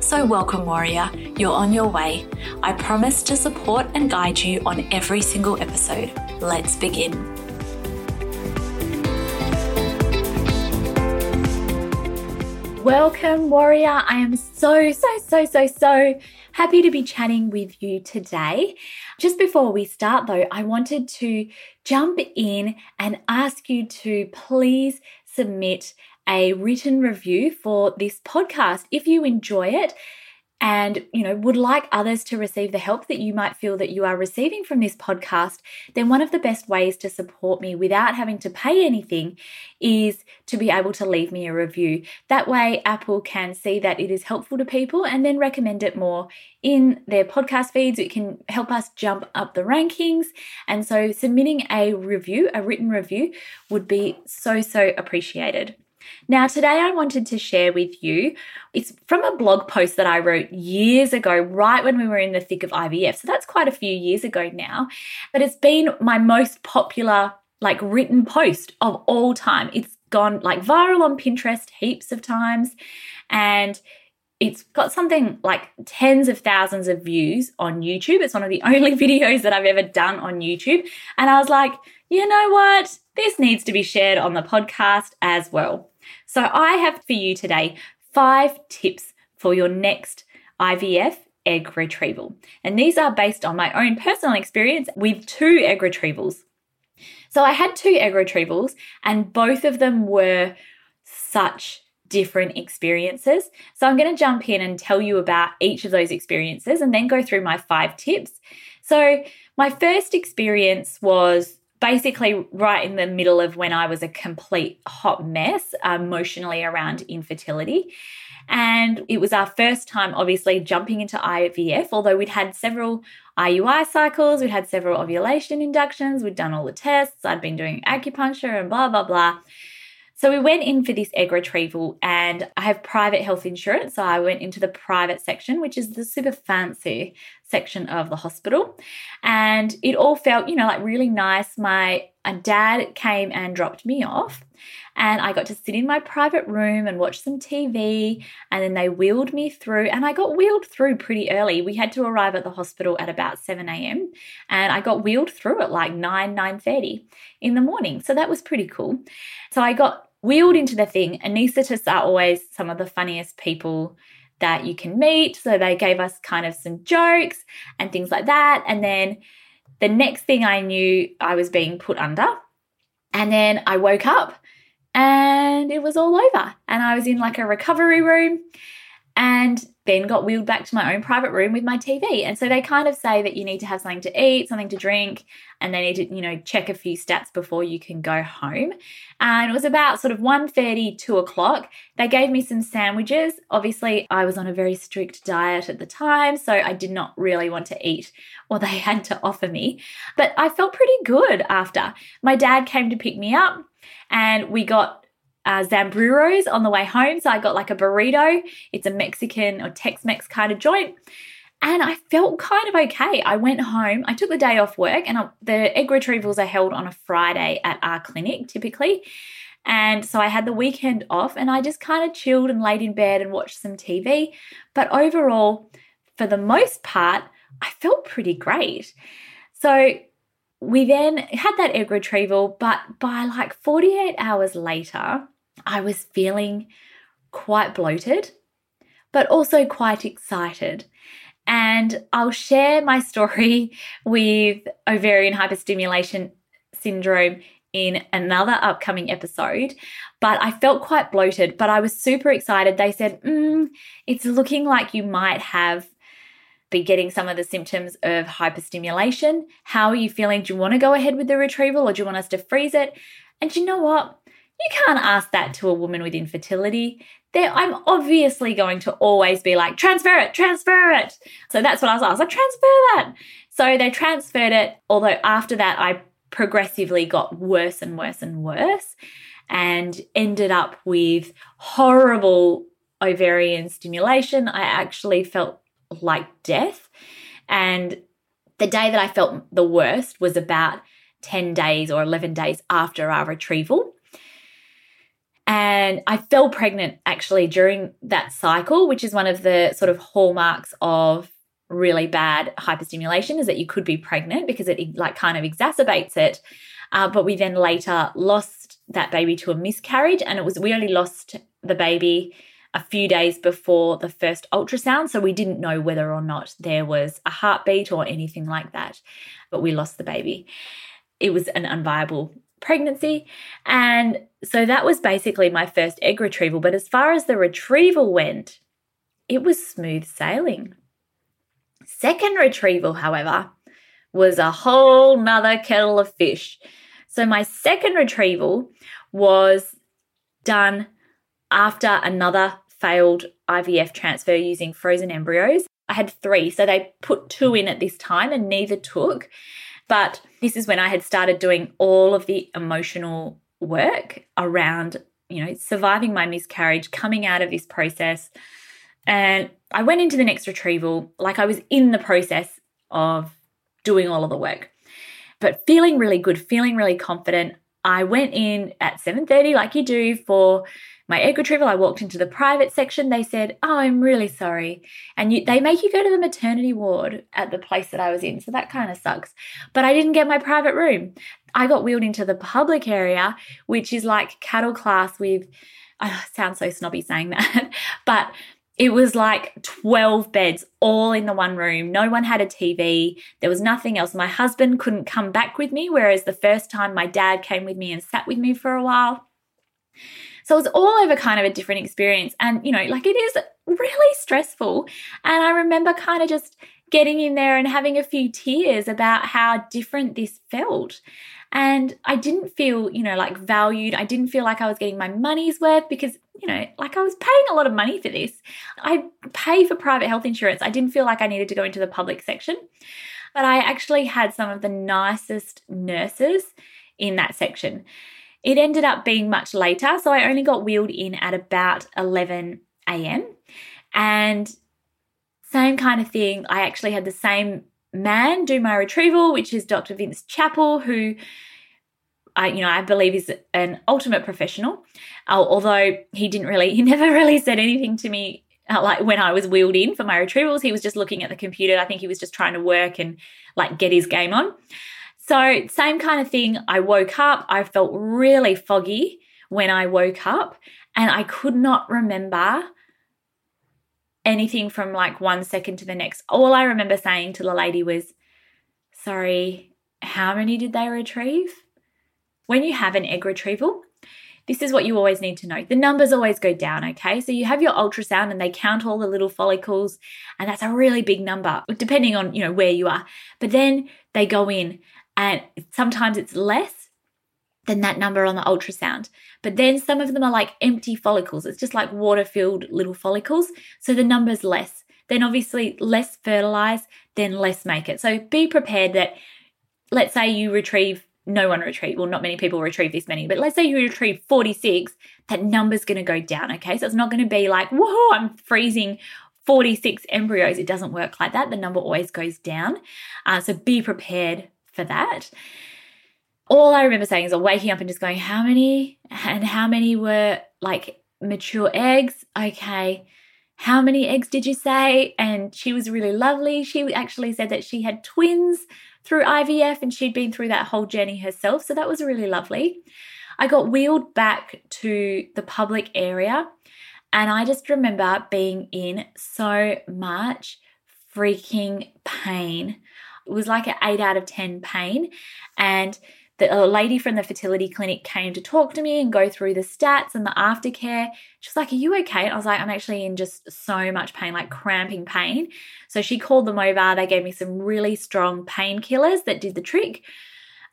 So, welcome, warrior. You're on your way. I promise to support and guide you on every single episode. Let's begin. Welcome, warrior. I am so, so, so, so, so happy to be chatting with you today. Just before we start, though, I wanted to jump in and ask you to please submit a written review for this podcast. If you enjoy it, and you know would like others to receive the help that you might feel that you are receiving from this podcast then one of the best ways to support me without having to pay anything is to be able to leave me a review. That way apple can see that it is helpful to people and then recommend it more in their podcast feeds. It can help us jump up the rankings. And so submitting a review a written review would be so so appreciated now, today I wanted to share with you, it's from a blog post that I wrote years ago, right when we were in the thick of IVF. So that's quite a few years ago now, but it's been my most popular, like, written post of all time. It's gone like viral on Pinterest heaps of times. And it's got something like tens of thousands of views on YouTube. It's one of the only videos that I've ever done on YouTube. And I was like, you know what? This needs to be shared on the podcast as well. So I have for you today five tips for your next IVF egg retrieval. And these are based on my own personal experience with two egg retrievals. So I had two egg retrievals, and both of them were such different experiences. So I'm going to jump in and tell you about each of those experiences and then go through my five tips. So, my first experience was basically right in the middle of when I was a complete hot mess um, emotionally around infertility. And it was our first time, obviously, jumping into IVF, although we'd had several IUI cycles, we'd had several ovulation inductions, we'd done all the tests, I'd been doing acupuncture and blah, blah, blah. So we went in for this egg retrieval, and I have private health insurance. So I went into the private section, which is the super fancy section of the hospital. And it all felt, you know, like really nice. My dad came and dropped me off, and I got to sit in my private room and watch some TV. And then they wheeled me through, and I got wheeled through pretty early. We had to arrive at the hospital at about 7 a.m. and I got wheeled through at like 9, 9:30 in the morning. So that was pretty cool. So I got wheeled into the thing. Anaesthetists are always some of the funniest people that you can meet. So they gave us kind of some jokes and things like that. And then the next thing I knew, I was being put under. And then I woke up and it was all over. And I was in like a recovery room and then got wheeled back to my own private room with my TV. And so they kind of say that you need to have something to eat, something to drink, and they need to, you know, check a few stats before you can go home. And it was about sort of 1.30, 2 o'clock. They gave me some sandwiches. Obviously, I was on a very strict diet at the time, so I did not really want to eat what they had to offer me. But I felt pretty good after. My dad came to pick me up and we got uh, Zambreros on the way home. So I got like a burrito. It's a Mexican or Tex Mex kind of joint. And I felt kind of okay. I went home, I took the day off work, and I, the egg retrievals are held on a Friday at our clinic typically. And so I had the weekend off and I just kind of chilled and laid in bed and watched some TV. But overall, for the most part, I felt pretty great. So we then had that egg retrieval, but by like 48 hours later, I was feeling quite bloated, but also quite excited. And I'll share my story with ovarian hyperstimulation syndrome in another upcoming episode. But I felt quite bloated, but I was super excited. They said, mm, it's looking like you might have be getting some of the symptoms of hyperstimulation. How are you feeling? Do you want to go ahead with the retrieval or do you want us to freeze it? And you know what? You can't ask that to a woman with infertility. I'm obviously going to always be like, transfer it, transfer it. So that's what I was like. I was like, transfer that. So they transferred it. Although after that, I progressively got worse and worse and worse and ended up with horrible ovarian stimulation. I actually felt like death. And the day that I felt the worst was about 10 days or 11 days after our retrieval. And I fell pregnant actually during that cycle, which is one of the sort of hallmarks of really bad hyperstimulation is that you could be pregnant because it like kind of exacerbates it. Uh, but we then later lost that baby to a miscarriage, and it was we only lost the baby a few days before the first ultrasound, so we didn't know whether or not there was a heartbeat or anything like that. But we lost the baby. It was an unviable pregnancy. And so that was basically my first egg retrieval. But as far as the retrieval went, it was smooth sailing. Second retrieval, however, was a whole nother kettle of fish. So my second retrieval was done after another failed IVF transfer using frozen embryos. I had three, so they put two in at this time and neither took. But this is when I had started doing all of the emotional work around, you know, surviving my miscarriage, coming out of this process, and I went into the next retrieval like I was in the process of doing all of the work. But feeling really good, feeling really confident. I went in at 7:30 like you do for my egg retrieval. I walked into the private section. They said, "Oh, I'm really sorry," and you, they make you go to the maternity ward at the place that I was in. So that kind of sucks. But I didn't get my private room. I got wheeled into the public area, which is like cattle class with. I sound so snobby saying that, but it was like 12 beds all in the one room. No one had a TV. There was nothing else. My husband couldn't come back with me, whereas the first time my dad came with me and sat with me for a while. So it was all over kind of a different experience. And, you know, like it is really stressful. And I remember kind of just getting in there and having a few tears about how different this felt. And I didn't feel, you know, like valued. I didn't feel like I was getting my money's worth because, you know, like I was paying a lot of money for this. I pay for private health insurance. I didn't feel like I needed to go into the public section. But I actually had some of the nicest nurses in that section. It ended up being much later. So I only got wheeled in at about 11 a.m. And same kind of thing. I actually had the same man do my retrieval, which is Dr. Vince Chappell, who I, you know, I believe is an ultimate professional. Uh, although he didn't really, he never really said anything to me uh, like when I was wheeled in for my retrievals. He was just looking at the computer. I think he was just trying to work and like get his game on. So same kind of thing. I woke up. I felt really foggy when I woke up, and I could not remember anything from like one second to the next. All I remember saying to the lady was, Sorry, how many did they retrieve? When you have an egg retrieval, this is what you always need to know. The numbers always go down, okay? So you have your ultrasound and they count all the little follicles, and that's a really big number, depending on, you know, where you are. But then they go in and sometimes it's less than that number on the ultrasound. But then some of them are like empty follicles. It's just like water filled little follicles. So the number's less. Then obviously less fertilize, then less make it. So be prepared that let's say you retrieve no one retrieve, well, not many people retrieve this many, but let's say you retrieve 46, that number's going to go down. Okay. So it's not going to be like, whoa, I'm freezing 46 embryos. It doesn't work like that. The number always goes down. Uh, so be prepared for that all I remember saying is waking up and just going, how many and how many were like mature eggs? Okay. How many eggs did you say? And she was really lovely. She actually said that she had twins through IVF and she'd been through that whole journey herself. So that was really lovely. I got wheeled back to the public area and I just remember being in so much freaking pain. It was like an 8 out of 10 pain. And the a lady from the fertility clinic came to talk to me and go through the stats and the aftercare. She was like, Are you okay? I was like, I'm actually in just so much pain, like cramping pain. So she called them over. They gave me some really strong painkillers that did the trick.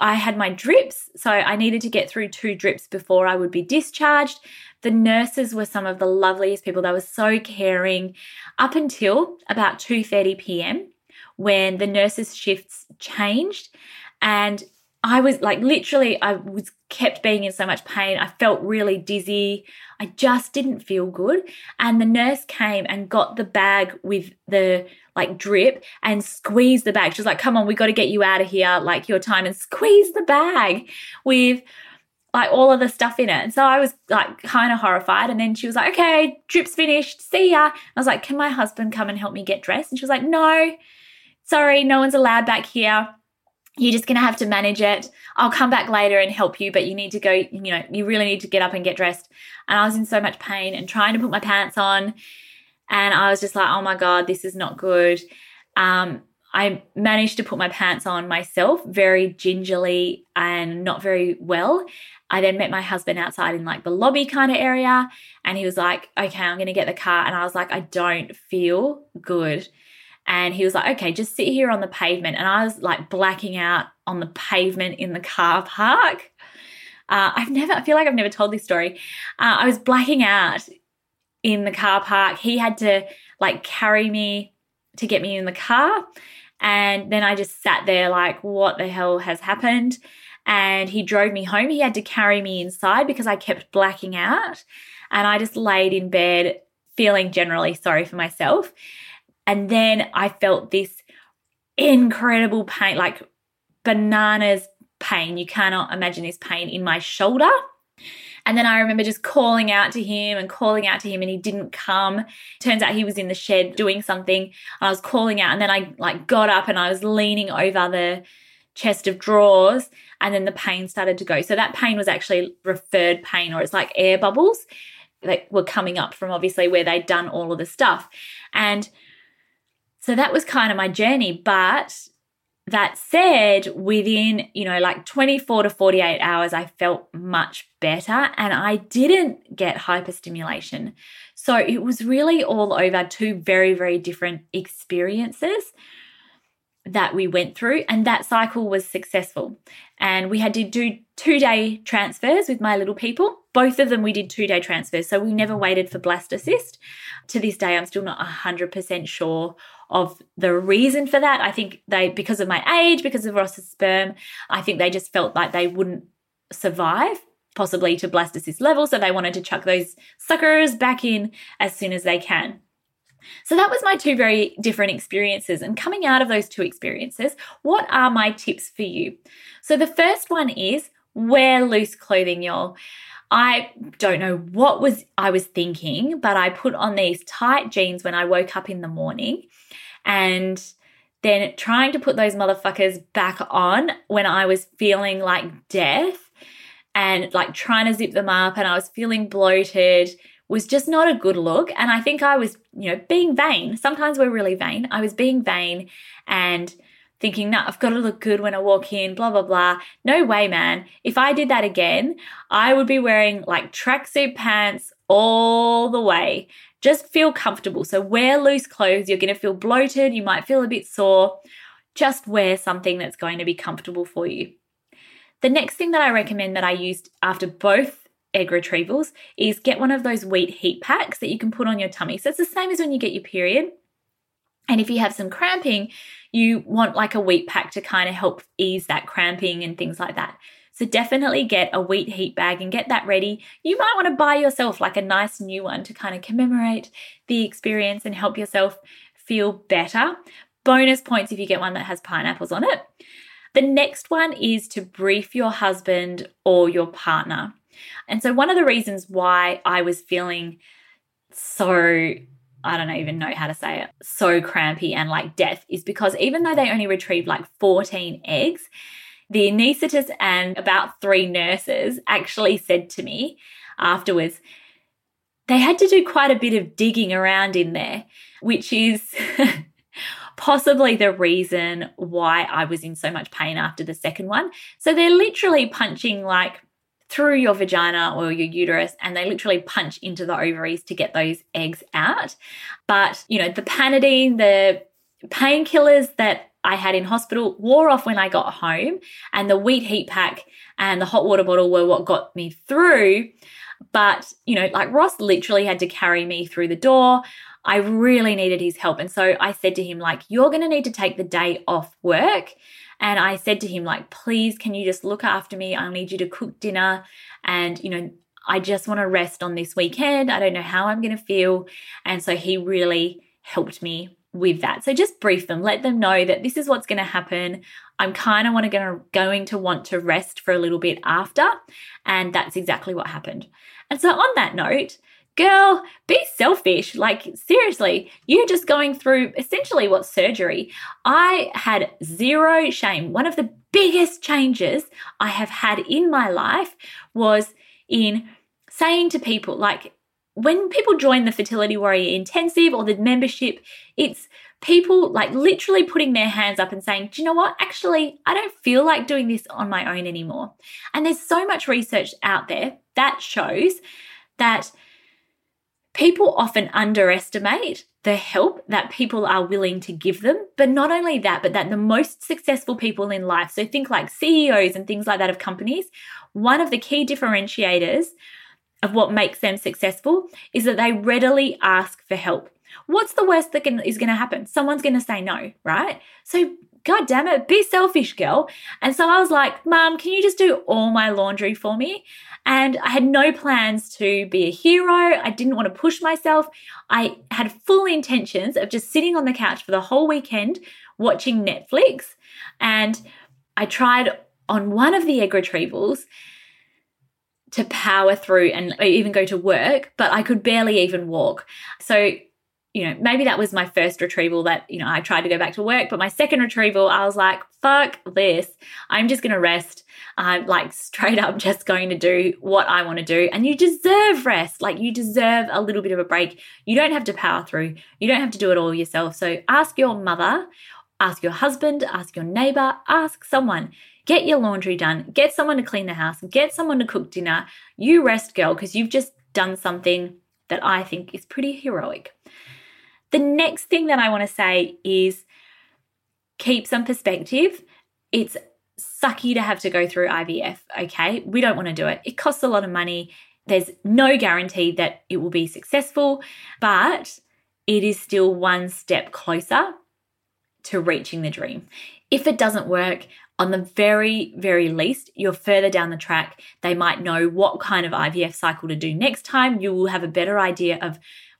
I had my drips, so I needed to get through two drips before I would be discharged. The nurses were some of the loveliest people. They were so caring up until about 2:30 p.m. when the nurses shifts changed and I was like literally I was kept being in so much pain. I felt really dizzy. I just didn't feel good. And the nurse came and got the bag with the like drip and squeezed the bag. She was like, come on, we got to get you out of here, like your time, and squeeze the bag with like all of the stuff in it. And so I was like kind of horrified. And then she was like, okay, drip's finished. See ya. I was like, can my husband come and help me get dressed? And she was like, no, sorry, no one's allowed back here you're just going to have to manage it. I'll come back later and help you, but you need to go, you know, you really need to get up and get dressed. And I was in so much pain and trying to put my pants on. And I was just like, oh my God, this is not good. Um, I managed to put my pants on myself very gingerly and not very well. I then met my husband outside in like the lobby kind of area. And he was like, okay, I'm going to get the car. And I was like, I don't feel good. And he was like, okay, just sit here on the pavement. And I was like blacking out on the pavement in the car park. Uh, I've never, I feel like I've never told this story. Uh, I was blacking out in the car park. He had to like carry me to get me in the car. And then I just sat there like, what the hell has happened? And he drove me home. He had to carry me inside because I kept blacking out. And I just laid in bed feeling generally sorry for myself. And then I felt this incredible pain, like bananas pain. You cannot imagine this pain in my shoulder. And then I remember just calling out to him and calling out to him, and he didn't come. Turns out he was in the shed doing something. And I was calling out, and then I like got up and I was leaning over the chest of drawers, and then the pain started to go. So that pain was actually referred pain, or it's like air bubbles that were coming up from obviously where they'd done all of the stuff. And so that was kind of my journey. But that said, within, you know, like 24 to 48 hours, I felt much better and I didn't get hyperstimulation. So it was really all over two very, very different experiences that we went through, and that cycle was successful. And we had to do two day transfers with my little people. Both of them we did two day transfers. So we never waited for blastocyst. To this day, I'm still not 100% sure of the reason for that. I think they, because of my age, because of Ross's sperm, I think they just felt like they wouldn't survive possibly to blastocyst level. So they wanted to chuck those suckers back in as soon as they can. So that was my two very different experiences. And coming out of those two experiences, what are my tips for you? So the first one is wear loose clothing, y'all. I don't know what was I was thinking, but I put on these tight jeans when I woke up in the morning and then trying to put those motherfuckers back on when I was feeling like death and like trying to zip them up and I was feeling bloated was just not a good look. And I think I was, you know, being vain. Sometimes we're really vain. I was being vain and thinking, no, I've got to look good when I walk in, blah, blah, blah. No way, man. If I did that again, I would be wearing like tracksuit pants all the way. Just feel comfortable. So wear loose clothes. You're going to feel bloated. You might feel a bit sore. Just wear something that's going to be comfortable for you. The next thing that I recommend that I used after both egg retrievals is get one of those wheat heat packs that you can put on your tummy. So it's the same as when you get your period. And if you have some cramping, you want like a wheat pack to kind of help ease that cramping and things like that. So definitely get a wheat heat bag and get that ready. You might want to buy yourself like a nice new one to kind of commemorate the experience and help yourself feel better. Bonus points if you get one that has pineapples on it. The next one is to brief your husband or your partner. And so, one of the reasons why I was feeling so I don't even know how to say it, so crampy and like death is because even though they only retrieved like 14 eggs, the anaesthetist and about three nurses actually said to me afterwards, they had to do quite a bit of digging around in there, which is possibly the reason why I was in so much pain after the second one. So they're literally punching like through your vagina or your uterus and they literally punch into the ovaries to get those eggs out. But, you know, the Panadeine, the painkillers that I had in hospital wore off when I got home, and the wheat heat pack and the hot water bottle were what got me through. But, you know, like Ross literally had to carry me through the door. I really needed his help. And so I said to him, like, you're going to need to take the day off work. And I said to him, like, please, can you just look after me? I need you to cook dinner. And, you know, I just want to rest on this weekend. I don't know how I'm going to feel. And so he really helped me with that. So just brief them, let them know that this is what's going to happen. I'm kind of want to gonna, going to want to rest for a little bit after, and that's exactly what happened. And so on that note, girl, be selfish. Like seriously, you're just going through essentially what surgery. I had zero shame. One of the biggest changes I have had in my life was in saying to people like when people join the Fertility Warrior Intensive or the membership, it's people like literally putting their hands up and saying, Do you know what? Actually, I don't feel like doing this on my own anymore. And there's so much research out there that shows that people often underestimate the help that people are willing to give them. But not only that, but that the most successful people in life, so think like CEOs and things like that of companies, one of the key differentiators of what makes them successful is that they readily ask for help. What's the worst that can, is going to happen? Someone's going to say no, right? So, God damn it, be selfish, girl. And so I was like, Mom, can you just do all my laundry for me? And I had no plans to be a hero. I didn't want to push myself. I had full intentions of just sitting on the couch for the whole weekend watching Netflix. And I tried on one of the egg retrievals to power through and even go to work, but I could barely even walk. So, you know, maybe that was my first retrieval that, you know, I tried to go back to work, but my second retrieval, I was like, fuck this. I'm just going to rest. I'm like straight up just going to do what I want to do. And you deserve rest. Like you deserve a little bit of a break. You don't have to power through, you don't have to do it all yourself. So ask your mother, ask your husband, ask your neighbor, ask someone Get your laundry done, get someone to clean the house, get someone to cook dinner. You rest, girl, because you've just done something that I think is pretty heroic. The next thing that I want to say is keep some perspective. It's sucky to have to go through IVF, okay? We don't want to do it. It costs a lot of money. There's no guarantee that it will be successful, but it is still one step closer to reaching the dream. If it doesn't work, on the very, very least, you're further down the track. They might know what kind of IVF cycle to do next time. You will have a better idea of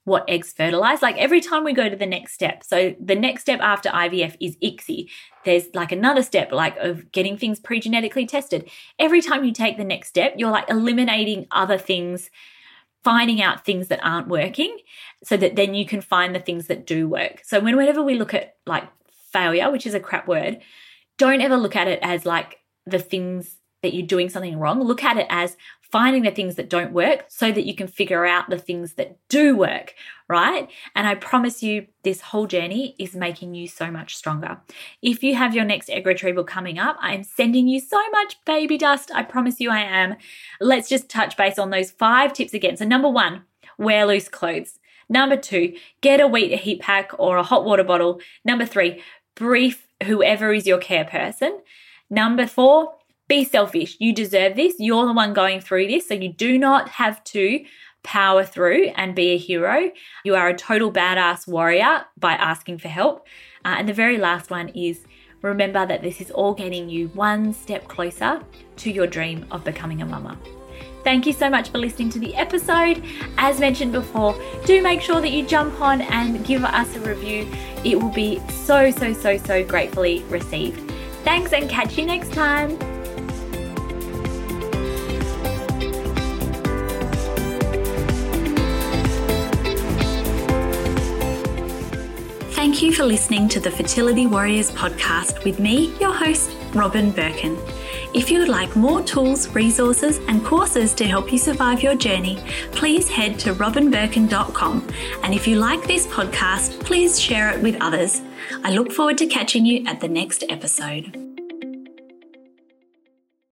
what eggs fertilize. Like every time we go to the next step. So the next step after IVF is ICSI. There's like another step, like of getting things pre genetically tested. Every time you take the next step, you're like eliminating other things, finding out things that aren't working so that then you can find the things that do work. So whenever we look at like failure, which is a crap word, don't ever look at it as like the things that you're doing something wrong. Look at it as finding the things that don't work so that you can figure out the things that do work, right? And I promise you, this whole journey is making you so much stronger. If you have your next egg retrieval coming up, I'm sending you so much baby dust. I promise you I am. Let's just touch base on those five tips again. So, number one, wear loose clothes. Number two, get a wheat heat pack or a hot water bottle. Number three, brief whoever is your care person. Number four, be selfish. You deserve this. You're the one going through this. So you do not have to power through and be a hero. You are a total badass warrior by asking for help. Uh, and the very last one is remember that this is all getting you one step closer to your dream of becoming a mama. Thank you so much for listening to the episode. As mentioned before, do make sure that you jump on and give us a review. It will be so, so, so, so gratefully received. Thanks and catch you next time. Thank you for listening to the Fertility Warriors podcast with me, your host, Robyn Birkin. If you would like more tools, resources, and courses to help you survive your journey, please head to robynbirkin.com. And if you like this podcast, please share it with others. I look forward to catching you at the next episode.